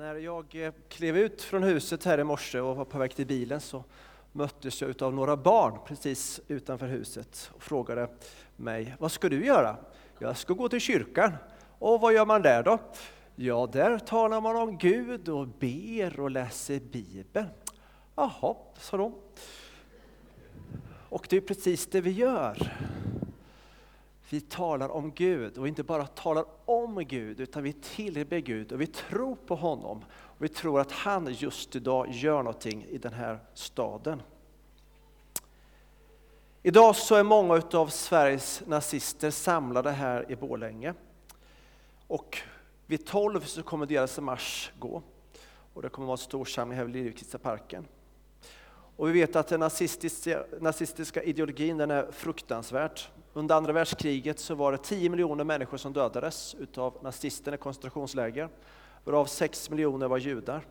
När jag eh, klev ut från huset här i morse och var på väg till bilen så möttes jag av några barn precis utanför huset och frågade mig, vad ska du göra? Jag ska gå till kyrkan. Och vad gör man där då? Ja, där talar man om Gud och ber och läser Bibeln. Jaha, sa de. Och det är precis det vi gör. Vi talar om Gud och inte bara talar om Gud utan vi tillber Gud och vi tror på honom. Och vi tror att han just idag gör någonting i den här staden. Idag så är många av Sveriges nazister samlade här i Borlänge. Och vid 12 så kommer deras marsch gå. Och det kommer vara en stor samling här vid Liljekristna parken. Och vi vet att den nazistiska, nazistiska ideologin den är fruktansvärd. Under andra världskriget så var det 10 miljoner människor som dödades utav nazisterna i koncentrationsläger, varav 6 miljoner var judar.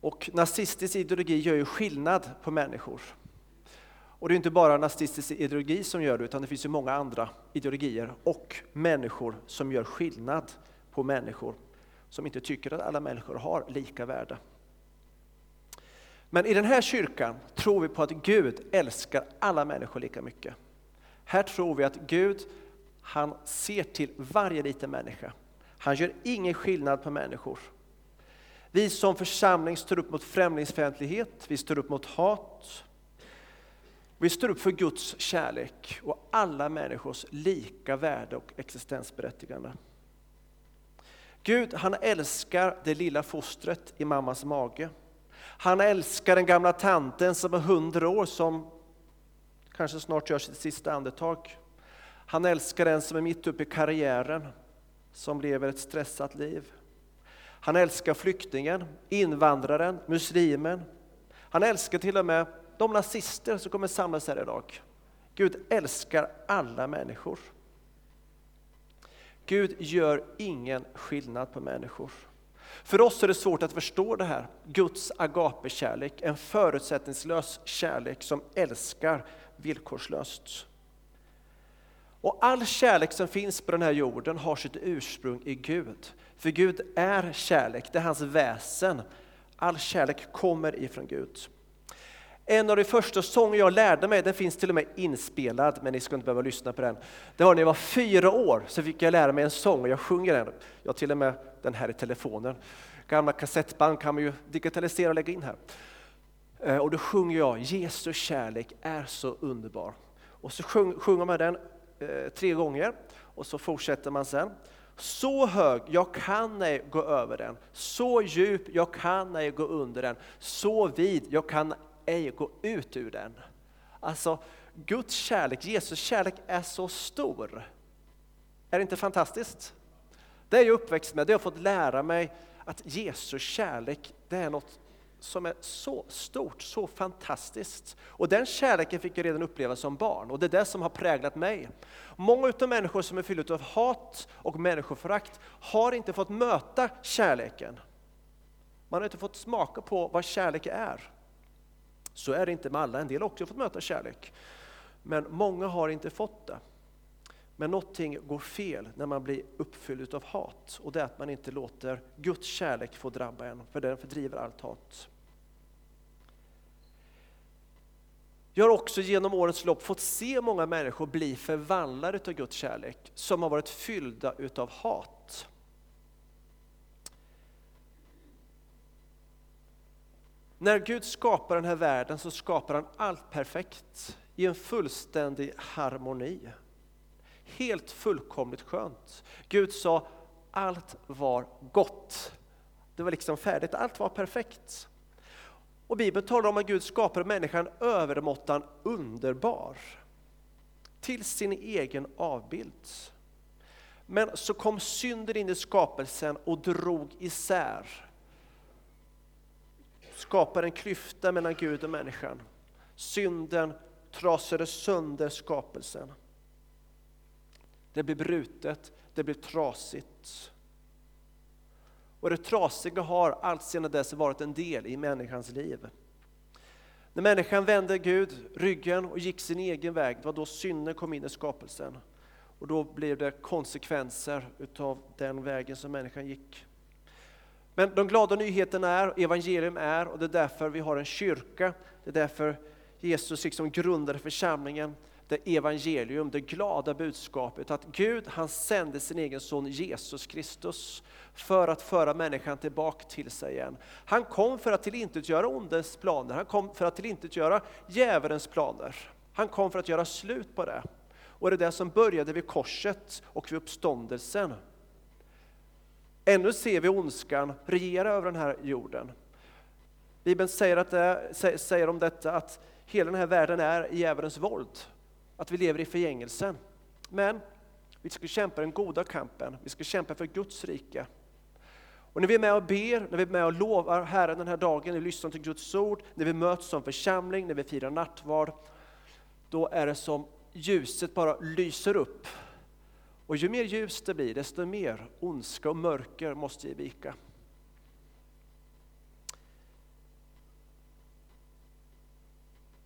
Och nazistisk ideologi gör ju skillnad på människor. Och det är inte bara nazistisk ideologi som gör det, utan det finns ju många andra ideologier och människor som gör skillnad på människor, som inte tycker att alla människor har lika värde. Men i den här kyrkan tror vi på att Gud älskar alla människor lika mycket. Här tror vi att Gud, han ser till varje liten människa. Han gör ingen skillnad på människor. Vi som församling står upp mot främlingsfientlighet, vi står upp mot hat. Vi står upp för Guds kärlek och alla människors lika värde och existensberättigande. Gud, han älskar det lilla fostret i mammas mage. Han älskar den gamla tanten som är hundra år, som kanske snart gör sitt sista andetag. Han älskar den som är mitt uppe i karriären, som lever ett stressat liv. Han älskar flyktingen, invandraren, muslimen. Han älskar till och med de nazister som kommer samlas här idag. Gud älskar alla människor. Gud gör ingen skillnad på människor. För oss är det svårt att förstå det här. Guds agapekärlek, en förutsättningslös kärlek som älskar villkorslöst. Och all kärlek som finns på den här jorden har sitt ursprung i Gud. För Gud är kärlek, det är hans väsen. All kärlek kommer ifrån Gud. En av de första sånger jag lärde mig, den finns till och med inspelad, men ni ska inte behöva lyssna på den. Det var när jag var fyra år, så fick jag lära mig en sång och jag sjunger den. Jag till och med den här i telefonen. Gamla kassettband kan man ju digitalisera och lägga in här. Eh, och då sjunger jag Jesu kärlek är så underbar. Och så sjung, sjunger man den eh, tre gånger och så fortsätter man sen. Så hög, jag kan ej gå över den. Så djup, jag kan ej gå under den. Så vid, jag kan ej gå ut ur den. Alltså, Guds kärlek, Jesus kärlek är så stor. Är det inte fantastiskt? Det är jag uppväxt med, det har jag fått lära mig att Jesu kärlek, det är något som är så stort, så fantastiskt. Och den kärleken fick jag redan uppleva som barn och det är det som har präglat mig. Många av människor som är fyllda av hat och människoförakt har inte fått möta kärleken. Man har inte fått smaka på vad kärlek är. Så är det inte med alla, en del har också fått möta kärlek. Men många har inte fått det. Men någonting går fel när man blir uppfylld av hat och det är att man inte låter Guds kärlek få drabba en, för den fördriver allt hat. Jag har också genom årens lopp fått se många människor bli förvandlade av Guds kärlek, som har varit fyllda utav hat. När Gud skapar den här världen så skapar han allt perfekt i en fullständig harmoni. Helt fullkomligt skönt. Gud sa allt var gott. Det var liksom färdigt, allt var perfekt. Och Bibeln talar om att Gud skapade människan övermåttan underbar. Till sin egen avbild. Men så kom synden in i skapelsen och drog isär skapade en klyfta mellan Gud och människan. Synden trasade sönder skapelsen. Det blir brutet, det blir trasigt. Och det trasiga har allt sedan dess varit en del i människans liv. När människan vände Gud ryggen och gick sin egen väg, det var då synden kom in i skapelsen. Och då blev det konsekvenser utav den vägen som människan gick. Men de glada nyheterna är, evangelium är, och det är därför vi har en kyrka, det är därför Jesus liksom grundade församlingen, det evangelium, det glada budskapet att Gud han sände sin egen son Jesus Kristus för att föra människan tillbaka till sig igen. Han kom för att tillintetgöra ondens planer, han kom för att tillintetgöra djävulens planer. Han kom för att göra slut på det. Och det är det som började vid korset och vid uppståndelsen. Ännu ser vi ondskan regera över den här jorden. Bibeln säger, att det, säger om detta att hela den här världen är i djävulens våld, att vi lever i förgängelsen. Men vi ska kämpa den goda kampen, vi ska kämpa för Guds rike. Och när vi är med och ber, när vi är med och lovar Herren den här dagen, när vi lyssnar till Guds ord, när vi möts som församling, när vi firar nattvard, då är det som ljuset bara lyser upp. Och ju mer ljus det blir, desto mer ondska och mörker måste ge vika.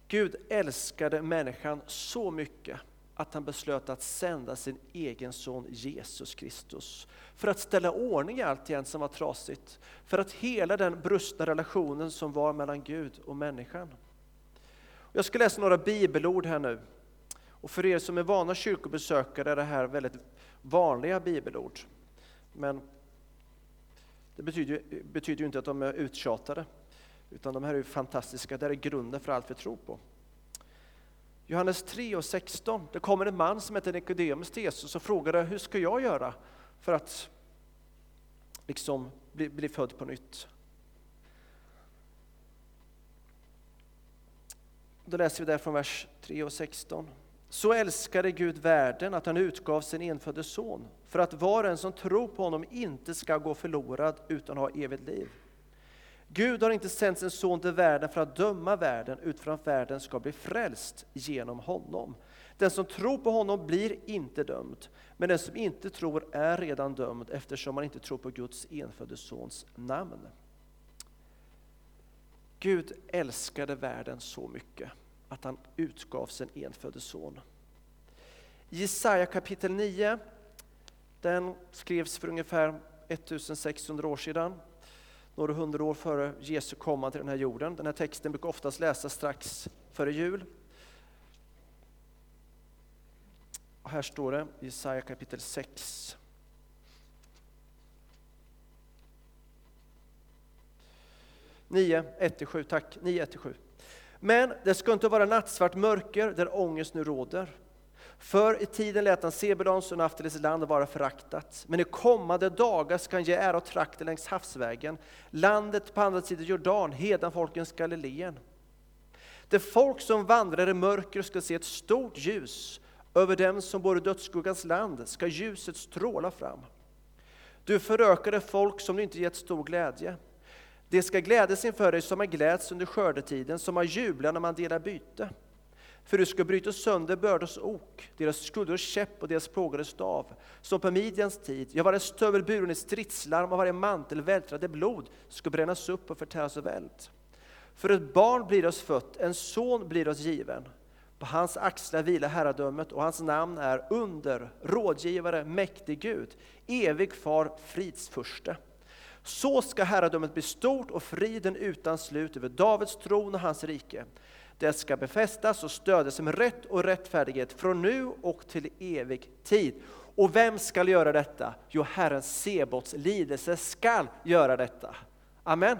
Gud älskade människan så mycket att han beslöt att sända sin egen son Jesus Kristus för att ställa ordning i allt igen som var trasigt, för att hela den brustna relationen som var mellan Gud och människan. Jag ska läsa några bibelord här nu. Och för er som är vana kyrkobesökare är det här väldigt vanliga bibelord. Men det betyder, betyder ju inte att de är uttjatade, utan de här är fantastiska, det är grunden för allt vi tror på. Johannes 3 och 16, det kommer en man som heter Nikodemus till Jesus och frågade hur ska jag göra för att liksom bli, bli född på nytt? Då läser vi där från vers 3 och 16. Så älskade Gud världen att han utgav sin enfödde son för att var och en som tror på honom inte ska gå förlorad utan ha evigt liv. Gud har inte sänt sin son till världen för att döma världen utan för att världen ska bli frälst genom honom. Den som tror på honom blir inte dömd, men den som inte tror är redan dömd eftersom man inte tror på Guds enfödde sons namn. Gud älskade världen så mycket att han utgav sin enfödde son. Jesaja kapitel 9, den skrevs för ungefär 1600 år sedan, några hundra år före Jesu kommande till den här jorden. Den här texten brukar oftast läsas strax före jul. Och här står det, Jesaja kapitel 6. Nio, 1-7, tack. 9, 1-7. Men det ska inte vara nattsvart mörker där ångest nu råder. För i tiden lät han Sebulons och Naftalis land vara föraktat, men i kommande dagar ska han ge ära och trakter längs havsvägen, landet på andra sidan Jordan, hedanfolkens Galileen. Det folk som vandrar i mörker ska se ett stort ljus, över dem som bor i dödsskuggans land ska ljuset stråla fram. Du förökade folk som du inte gett stor glädje. Det ska glädjas inför dig som har gläds under skördetiden, som har jublat när man delar byte. För du ska bryta sönder bördors ok, deras skulders käpp och deras plågade stav. Som på Midjans tid, jag varje stövel buren i stridslarm och varje mantel vältrade blod ska brännas upp och förtäras av eld. För ett barn blir oss fött, en son blir oss given. På hans axlar vilar herradömet och hans namn är under, rådgivare, mäktig Gud, evig far, fridsförste. Så ska herradömet bli stort och friden utan slut över Davids tron och hans rike. Det ska befästas och stödjas med rätt och rättfärdighet från nu och till evig tid. Och vem skall göra detta? Jo, Herren Sebots lidelse skall göra detta. Amen.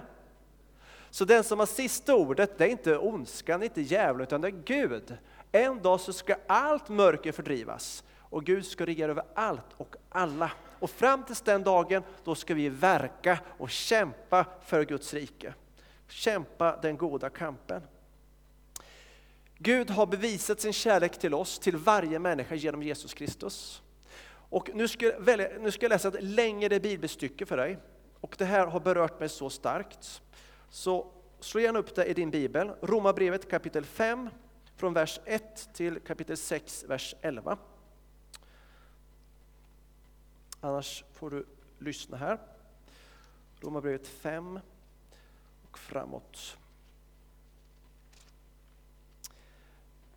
Så den som har sista ordet, det är inte ondskan, inte djävulen, utan det är Gud. En dag så ska allt mörker fördrivas och Gud ska regera över allt och alla. Och fram till den dagen, då ska vi verka och kämpa för Guds rike. Kämpa den goda kampen. Gud har bevisat sin kärlek till oss, till varje människa genom Jesus Kristus. Och nu ska, jag välja, nu ska jag läsa ett längre bibelstycke för dig. Och det här har berört mig så starkt. Så slå gärna upp det i din bibel. Romarbrevet kapitel 5, från vers 1 till kapitel 6, vers 11. Annars får du lyssna här. Romarbrevet 5 och framåt.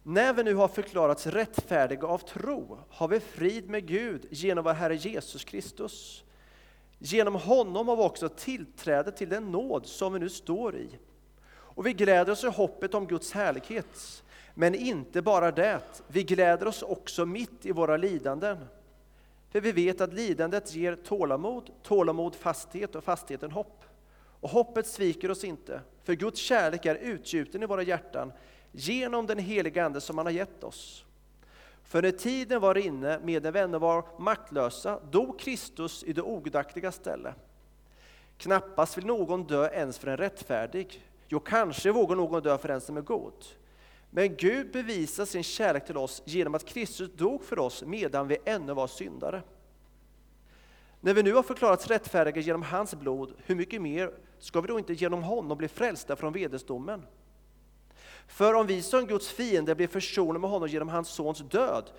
När vi nu har förklarats rättfärdiga av tro har vi frid med Gud genom vår Herre Jesus Kristus. Genom honom har vi också tillträde till den nåd som vi nu står i. Och vi gläder oss i hoppet om Guds härlighet. Men inte bara det, vi gläder oss också mitt i våra lidanden. För vi vet att lidandet ger tålamod, tålamod fasthet och fastheten hopp. Och hoppet sviker oss inte, för Guds kärlek är utgjuten i våra hjärtan genom den heliga Ande som han har gett oss. För när tiden var inne medan vi ännu var maktlösa dog Kristus i det ogudaktiga ställe. Knappast vill någon dö ens för en rättfärdig, jo, kanske vågar någon dö för en som är god. Men Gud bevisar sin kärlek till oss genom att Kristus dog för oss medan vi ännu var syndare. När vi nu har förklarats rättfärdiga genom hans blod, hur mycket mer ska vi då inte genom honom bli frälsta från vedersdomen? För om vi som Guds fiende blir försonade med honom genom hans sons död,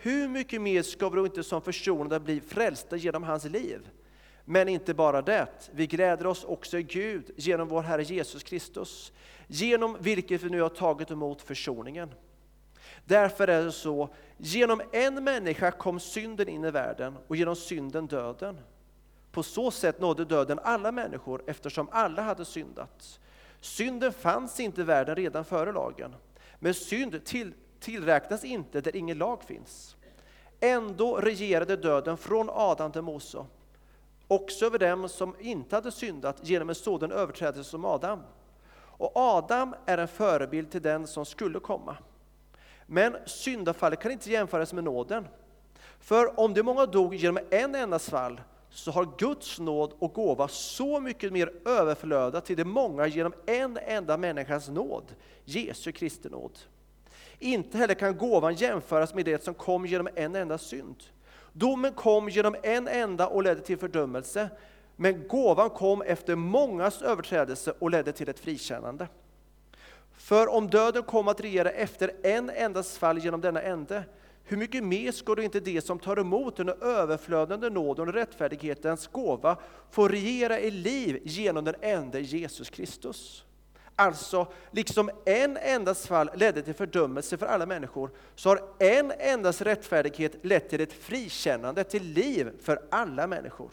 hur mycket mer ska vi då inte som försonade bli frälsta genom hans liv? Men inte bara det, vi gläder oss också i Gud genom vår Herre Jesus Kristus, genom vilket vi nu har tagit emot försoningen. Därför är det så, genom en människa kom synden in i världen och genom synden döden. På så sätt nådde döden alla människor eftersom alla hade syndat. Synden fanns inte i världen redan före lagen, men synd till, tillräknas inte där ingen lag finns. Ändå regerade döden från Adam till Mose, också över dem som inte hade syndat genom en sådan överträdelse som Adam. Och Adam är en förebild till den som skulle komma. Men syndafallet kan inte jämföras med nåden. För om de många dog genom en enda fall, så har Guds nåd och gåva så mycket mer överflödat till de många genom en enda människas nåd, Jesu Kristi nåd. Inte heller kan gåvan jämföras med det som kom genom en enda synd. Domen kom genom en enda och ledde till fördömelse, men gåvan kom efter mångas överträdelse och ledde till ett frikännande. För om döden kom att regera efter en endas fall genom denna ände, hur mycket mer ska då inte det som tar emot den överflödande nåden och rättfärdighetens gåva få regera i liv genom den ende Jesus Kristus? Alltså, liksom en endas fall ledde till fördömelse för alla människor, så har en endas rättfärdighet lett till ett frikännande, till liv för alla människor.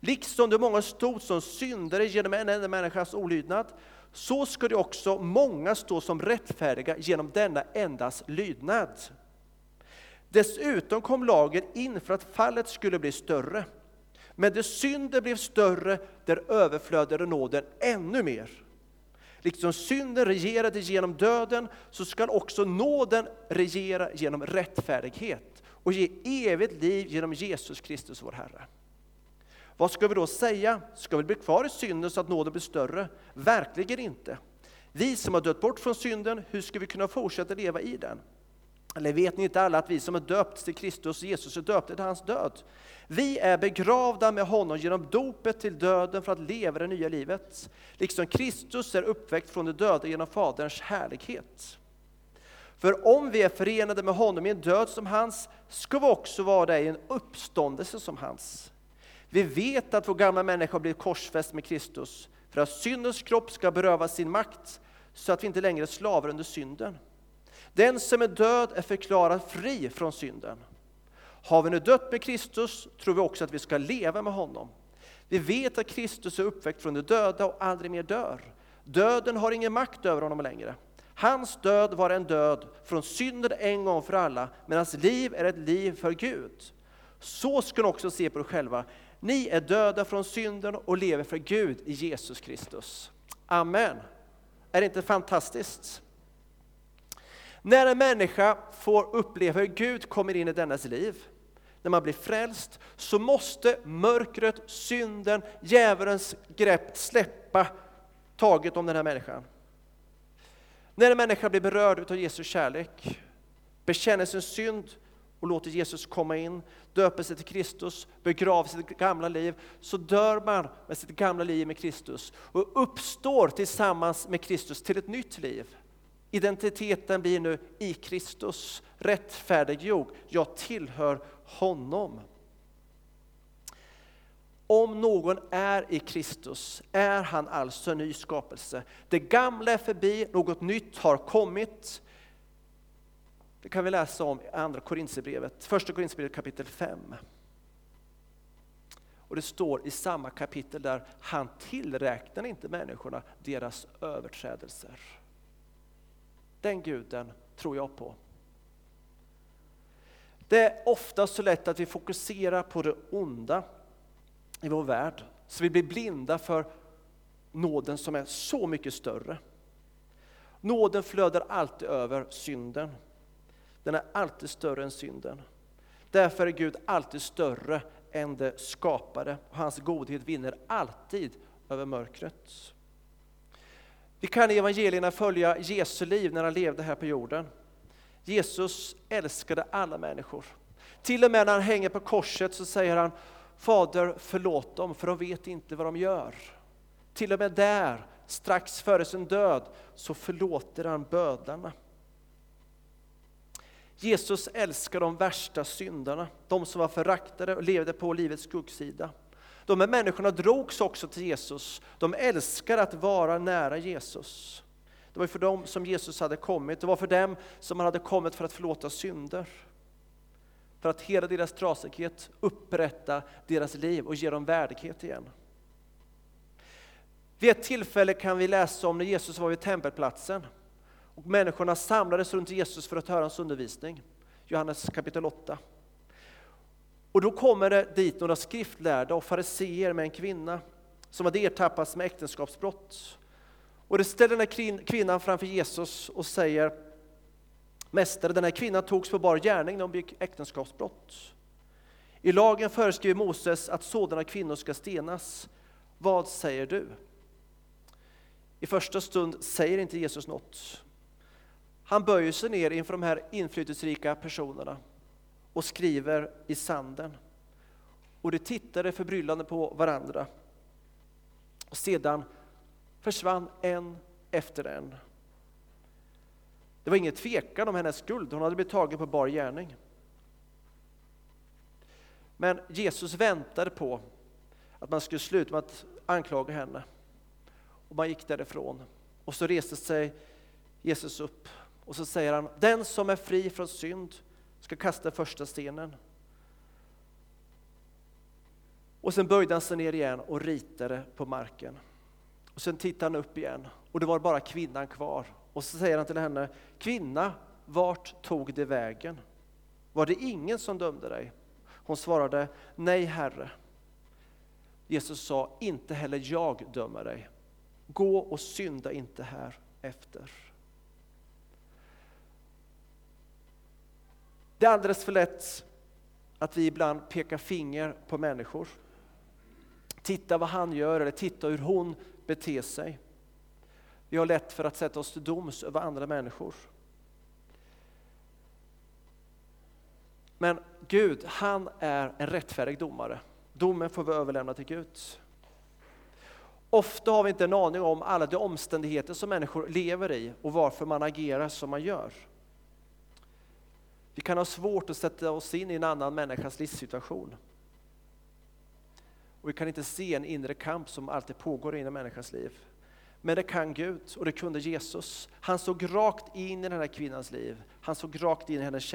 Liksom de många stod som syndare genom en enda människas olydnad, så ska det också många stå som rättfärdiga genom denna endas lydnad. Dessutom kom lagen in för att fallet skulle bli större. Men där synden blev större, där överflödade nåden ännu mer. Liksom synden regerade genom döden, så skall också nåden regera genom rättfärdighet och ge evigt liv genom Jesus Kristus, vår Herre. Vad ska vi då säga? Ska vi bli kvar i synden så att nåden blir större? Verkligen inte. Vi som har dött bort från synden, hur ska vi kunna fortsätta leva i den? Eller vet ni inte alla att vi som är döpts till Kristus Jesus är döpta till hans död? Vi är begravda med honom genom dopet till döden för att leva det nya livet. Liksom Kristus är uppväckt från de döda genom Faderns härlighet. För om vi är förenade med honom i en död som hans, ska vi också vara det i en uppståndelse som hans. Vi vet att vår gamla människa blivit korsfäst med Kristus, för att syndens kropp ska berövas sin makt, så att vi inte längre är slavar under synden. Den som är död är förklarad fri från synden. Har vi nu dött med Kristus tror vi också att vi ska leva med honom. Vi vet att Kristus är uppväckt från de döda och aldrig mer dör. Döden har ingen makt över honom längre. Hans död var en död från synden en gång för alla, men hans liv är ett liv för Gud. Så ska ni också se på er själva. Ni är döda från synden och lever för Gud i Jesus Kristus. Amen. Är det inte fantastiskt? När en människa får uppleva hur Gud kommer in i dennas liv, när man blir frälst, så måste mörkret, synden, djävulens grepp släppa taget om den här människan. När en människa blir berörd av Jesu kärlek, bekänner sin synd och låter Jesus komma in, döper sig till Kristus, begraver sitt gamla liv, så dör man med sitt gamla liv med Kristus och uppstår tillsammans med Kristus till ett nytt liv. Identiteten blir nu i Kristus, rättfärdiggjord. Jag tillhör honom. Om någon är i Kristus är han alltså en ny skapelse. Det gamla är förbi, något nytt har kommit. Det kan vi läsa om i Andra Korinthierbrevet, Första Korinthierbrevet kapitel 5. Och det står i samma kapitel där, han tillräknar inte människorna deras överträdelser. Den guden tror jag på. Det är ofta så lätt att vi fokuserar på det onda i vår värld, så vi blir blinda för nåden som är så mycket större. Nåden flödar alltid över synden. Den är alltid större än synden. Därför är Gud alltid större än det skapade. Och hans godhet vinner alltid över mörkret. Vi kan i evangelierna följa Jesu liv när han levde här på jorden. Jesus älskade alla människor. Till och med när han hänger på korset så säger han Fader förlåt dem för de vet inte vad de gör. Till och med där, strax före sin död, så förlåter han bödlarna. Jesus älskar de värsta syndarna, de som var föraktade och levde på livets skuggsida. De här människorna drogs också till Jesus. De älskar att vara nära Jesus. Det var för dem som Jesus hade kommit. Det var för dem som han hade kommit för att förlåta synder. För att hela deras trasighet upprätta deras liv och ge dem värdighet igen. Vid ett tillfälle kan vi läsa om när Jesus var vid tempelplatsen och människorna samlades runt Jesus för att höra hans undervisning. Johannes kapitel 8. Och då kommer det dit några skriftlärda och fariseer med en kvinna som hade ertappats med äktenskapsbrott. Och det ställer den här kvinnan framför Jesus och säger Mästare, den här kvinnan togs på bar gärning när hon begick äktenskapsbrott. I lagen föreskriver Moses att sådana kvinnor ska stenas. Vad säger du? I första stund säger inte Jesus något. Han böjer sig ner inför de här inflytelserika personerna och skriver i sanden. Och de tittade förbryllande på varandra. Och sedan försvann en efter en. Det var ingen tvekan om hennes skuld, hon hade blivit tagen på bar gärning. Men Jesus väntade på att man skulle sluta med att anklaga henne. Och man gick därifrån. Och så reste sig Jesus upp och så säger han, den som är fri från synd ska kasta första stenen. Och sen böjde han sig ner igen och ritade på marken. Och sen tittade han upp igen och det var bara kvinnan kvar. Och så säger han till henne, kvinna, vart tog det vägen? Var det ingen som dömde dig? Hon svarade, nej Herre. Jesus sa, inte heller jag dömer dig. Gå och synda inte här efter. Det är alldeles för lätt att vi ibland pekar finger på människor. Titta vad han gör eller titta hur hon beter sig. Vi har lätt för att sätta oss till doms över andra människor. Men Gud, han är en rättfärdig domare. Domen får vi överlämna till Gud. Ofta har vi inte en aning om alla de omständigheter som människor lever i och varför man agerar som man gör. Vi kan ha svårt att sätta oss in i en annan människas livssituation. Och vi kan inte se en inre kamp som alltid pågår i en människas liv. Men det kan Gud och det kunde Jesus. Han såg rakt in i den här kvinnans liv. Han såg rakt in i hennes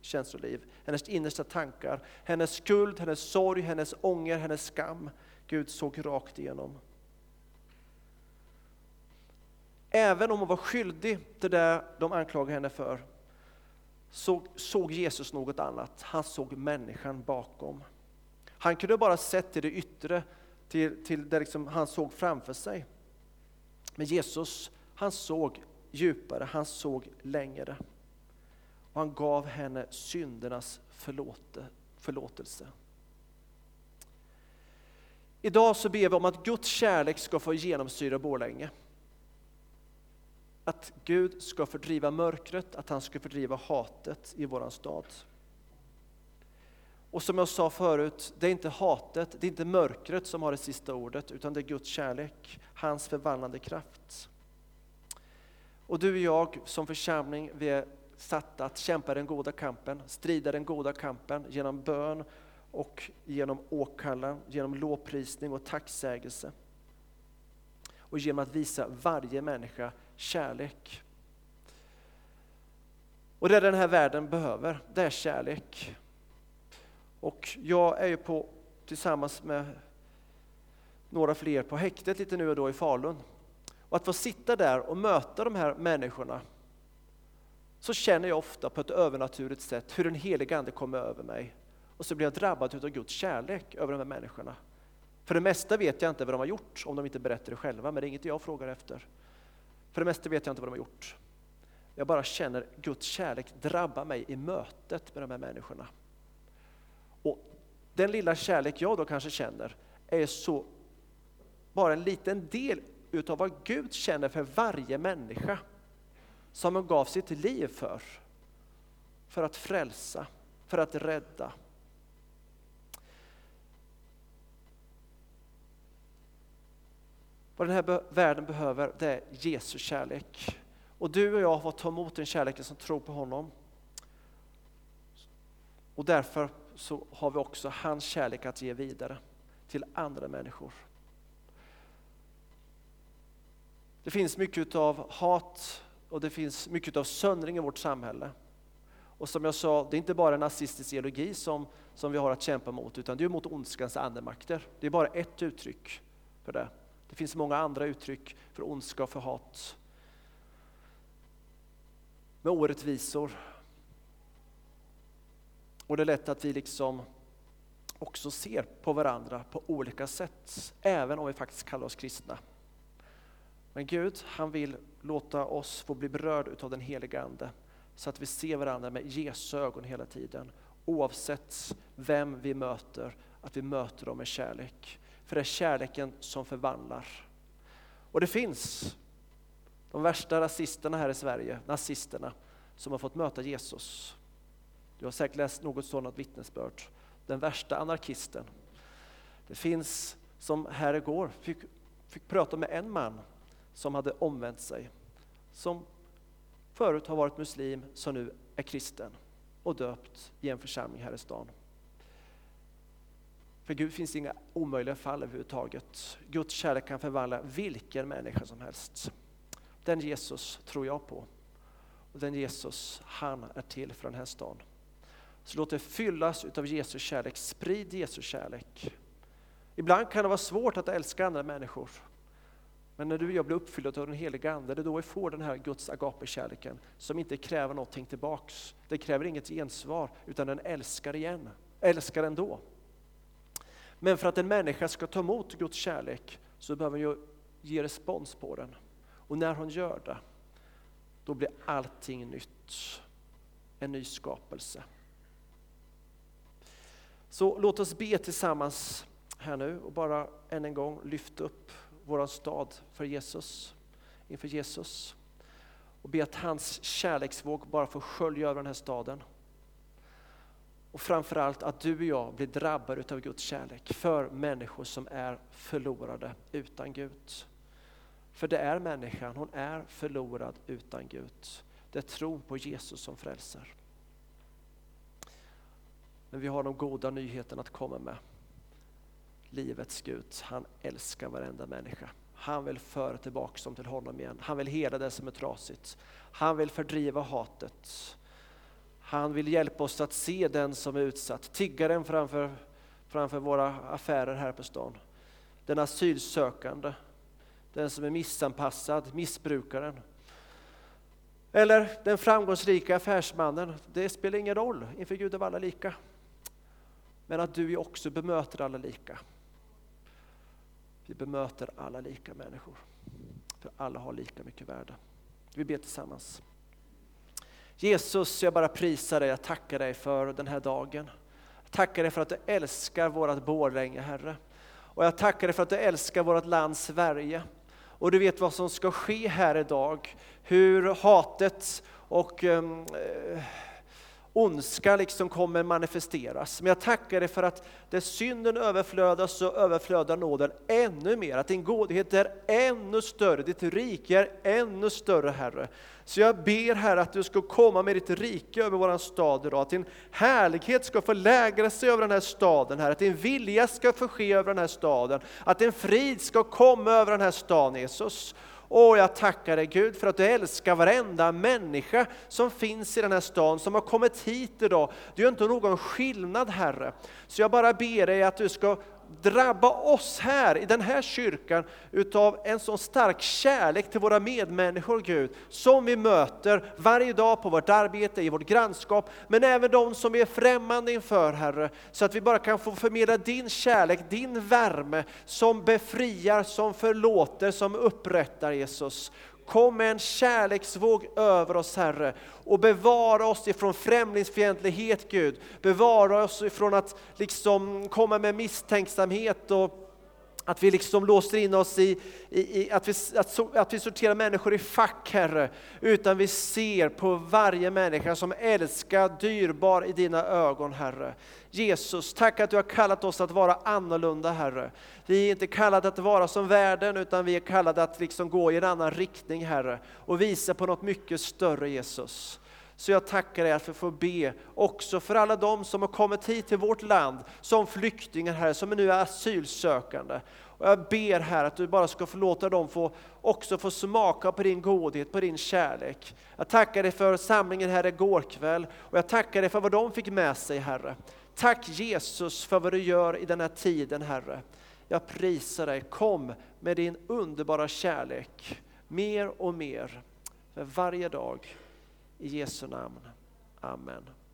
känsloliv, hennes innersta tankar, hennes skuld, hennes sorg, hennes ånger, hennes skam. Gud såg rakt igenom. Även om hon var skyldig till det de anklagade henne för, så såg Jesus något annat. Han såg människan bakom. Han kunde bara sett till det yttre, till, till det liksom han såg framför sig. Men Jesus, han såg djupare, han såg längre. Och han gav henne syndernas förlåte, förlåtelse. Idag så ber vi om att Guds kärlek ska få genomsyra Borlänge. Att Gud ska fördriva mörkret, att han ska fördriva hatet i våran stad. Och som jag sa förut, det är inte hatet, det är inte mörkret som har det sista ordet, utan det är Guds kärlek, hans förvandlande kraft. Och du och jag som församling, vi är satta att kämpa den goda kampen, strida den goda kampen genom bön och genom åkallan, genom lovprisning och tacksägelse. Och genom att visa varje människa kärlek. Och det den här världen behöver, det är kärlek. Och jag är ju på tillsammans med några fler på häktet lite nu och då i Falun. Och att få sitta där och möta de här människorna så känner jag ofta på ett övernaturligt sätt hur den helige Ande kommer över mig. Och så blir jag drabbad av Guds kärlek över de här människorna. För det mesta vet jag inte vad de har gjort, om de inte berättar det själva, men det är inget jag frågar efter. För det mesta vet jag inte vad de har gjort. Jag bara känner Guds kärlek drabba mig i mötet med de här människorna. Och den lilla kärlek jag då kanske känner är så bara en liten del utav vad Gud känner för varje människa som han gav sitt liv för. För att frälsa, för att rädda. Vad den här världen behöver, det är Jesu kärlek. Och du och jag har fått ta emot den kärleken som tror på honom. Och därför så har vi också hans kärlek att ge vidare till andra människor. Det finns mycket av hat och det finns mycket av söndring i vårt samhälle. Och som jag sa, det är inte bara en nazistisk ideologi som, som vi har att kämpa mot, utan det är mot ondskans andemakter. Det är bara ett uttryck för det. Det finns många andra uttryck för ondska och för hat. Med orättvisor. Och det är lätt att vi liksom också ser på varandra på olika sätt, även om vi faktiskt kallar oss kristna. Men Gud, han vill låta oss få bli berörda utav den heliga Ande, så att vi ser varandra med Jesu ögon hela tiden, oavsett vem vi möter, att vi möter dem med kärlek. För det är kärleken som förvandlar. Och det finns de värsta rasisterna här i Sverige, nazisterna, som har fått möta Jesus. Du har säkert läst något sådant vittnesbörd. Den värsta anarkisten. Det finns, som här igår, fick, fick prata med en man som hade omvänt sig. Som förut har varit muslim, som nu är kristen och döpt i en församling här i stan. För Gud finns inga omöjliga fall överhuvudtaget. Guds kärlek kan förvandla vilken människa som helst. Den Jesus tror jag på. Och den Jesus, han är till för den här stan. Så låt det fyllas av Jesus kärlek, sprid Jesus kärlek. Ibland kan det vara svårt att älska andra människor. Men när du och jag blir uppfyllda av den heliga Ande, det är då vi får den här Guds agape-kärleken som inte kräver någonting tillbaks. Det kräver inget gensvar, utan den älskar igen, älskar ändå. Men för att en människa ska ta emot Guds kärlek så behöver hon ge respons på den. Och när hon gör det, då blir allting nytt. En ny skapelse. Så låt oss be tillsammans här nu och bara än en gång lyfta upp vår stad för Jesus, inför Jesus. Och be att hans kärleksvåg bara får skölja över den här staden. Och framförallt att du och jag blir drabbade av Guds kärlek för människor som är förlorade utan Gud. För det är människan, hon är förlorad utan Gud. Det är tron på Jesus som frälser. Men vi har de goda nyheterna att komma med. Livets Gud, han älskar varenda människa. Han vill föra tillbaka dem till honom igen. Han vill hela det som är trasigt. Han vill fördriva hatet. Han vill hjälpa oss att se den som är utsatt, tiggaren framför, framför våra affärer här på stan. Den asylsökande, den som är missanpassad, missbrukaren. Eller den framgångsrika affärsmannen. Det spelar ingen roll, inför Gud är vi alla lika. Men att du också bemöter alla lika. Vi bemöter alla lika människor. För alla har lika mycket värde. Vi ber tillsammans. Jesus, jag bara prisar dig, jag tackar dig för den här dagen. Jag tackar dig för att du älskar vårt Borlänge, Herre. Och jag tackar dig för att du älskar vårt land Sverige. Och du vet vad som ska ske här idag. Hur hatet och um, ondska liksom kommer manifesteras. Men jag tackar dig för att där synden överflödar så överflödar nåden ännu mer. Att din godhet är ännu större, ditt rike är ännu större Herre. Så jag ber Herre att du ska komma med ditt rike över våran stad idag, att din härlighet ska få lägra sig över den här staden, Herre. att din vilja ska få ske över den här staden, att din frid ska komma över den här staden Jesus. Åh, jag tackar dig Gud för att du älskar varenda människa som finns i den här stan, som har kommit hit idag. Du gör inte någon skillnad Herre. Så jag bara ber dig att du ska drabba oss här i den här kyrkan utav en så stark kärlek till våra medmänniskor Gud, som vi möter varje dag på vårt arbete, i vårt grannskap, men även de som vi är främmande inför Herre, så att vi bara kan få förmedla din kärlek, din värme, som befriar, som förlåter, som upprättar Jesus. Kom med en kärleksvåg över oss Herre och bevara oss ifrån främlingsfientlighet Gud. Bevara oss ifrån att liksom komma med misstänksamhet och att vi liksom låser in oss i, i, i att, vi, att, att, vi sorterar människor i fack, Herre. Utan vi ser på varje människa som älskad, dyrbar i dina ögon, Herre. Jesus, tack att du har kallat oss att vara annorlunda, Herre. Vi är inte kallade att vara som världen, utan vi är kallade att liksom gå i en annan riktning, Herre. Och visa på något mycket större, Jesus. Så jag tackar dig att vi får be också för alla de som har kommit hit till vårt land som flyktingar här, som nu är asylsökande. Och jag ber här att du bara ska förlåta dem få också få smaka på din godhet, på din kärlek. Jag tackar dig för samlingen här igår kväll och jag tackar dig för vad de fick med sig Herre. Tack Jesus för vad du gör i den här tiden Herre. Jag prisar dig, kom med din underbara kärlek mer och mer för varje dag. I Jesu namn. Amen.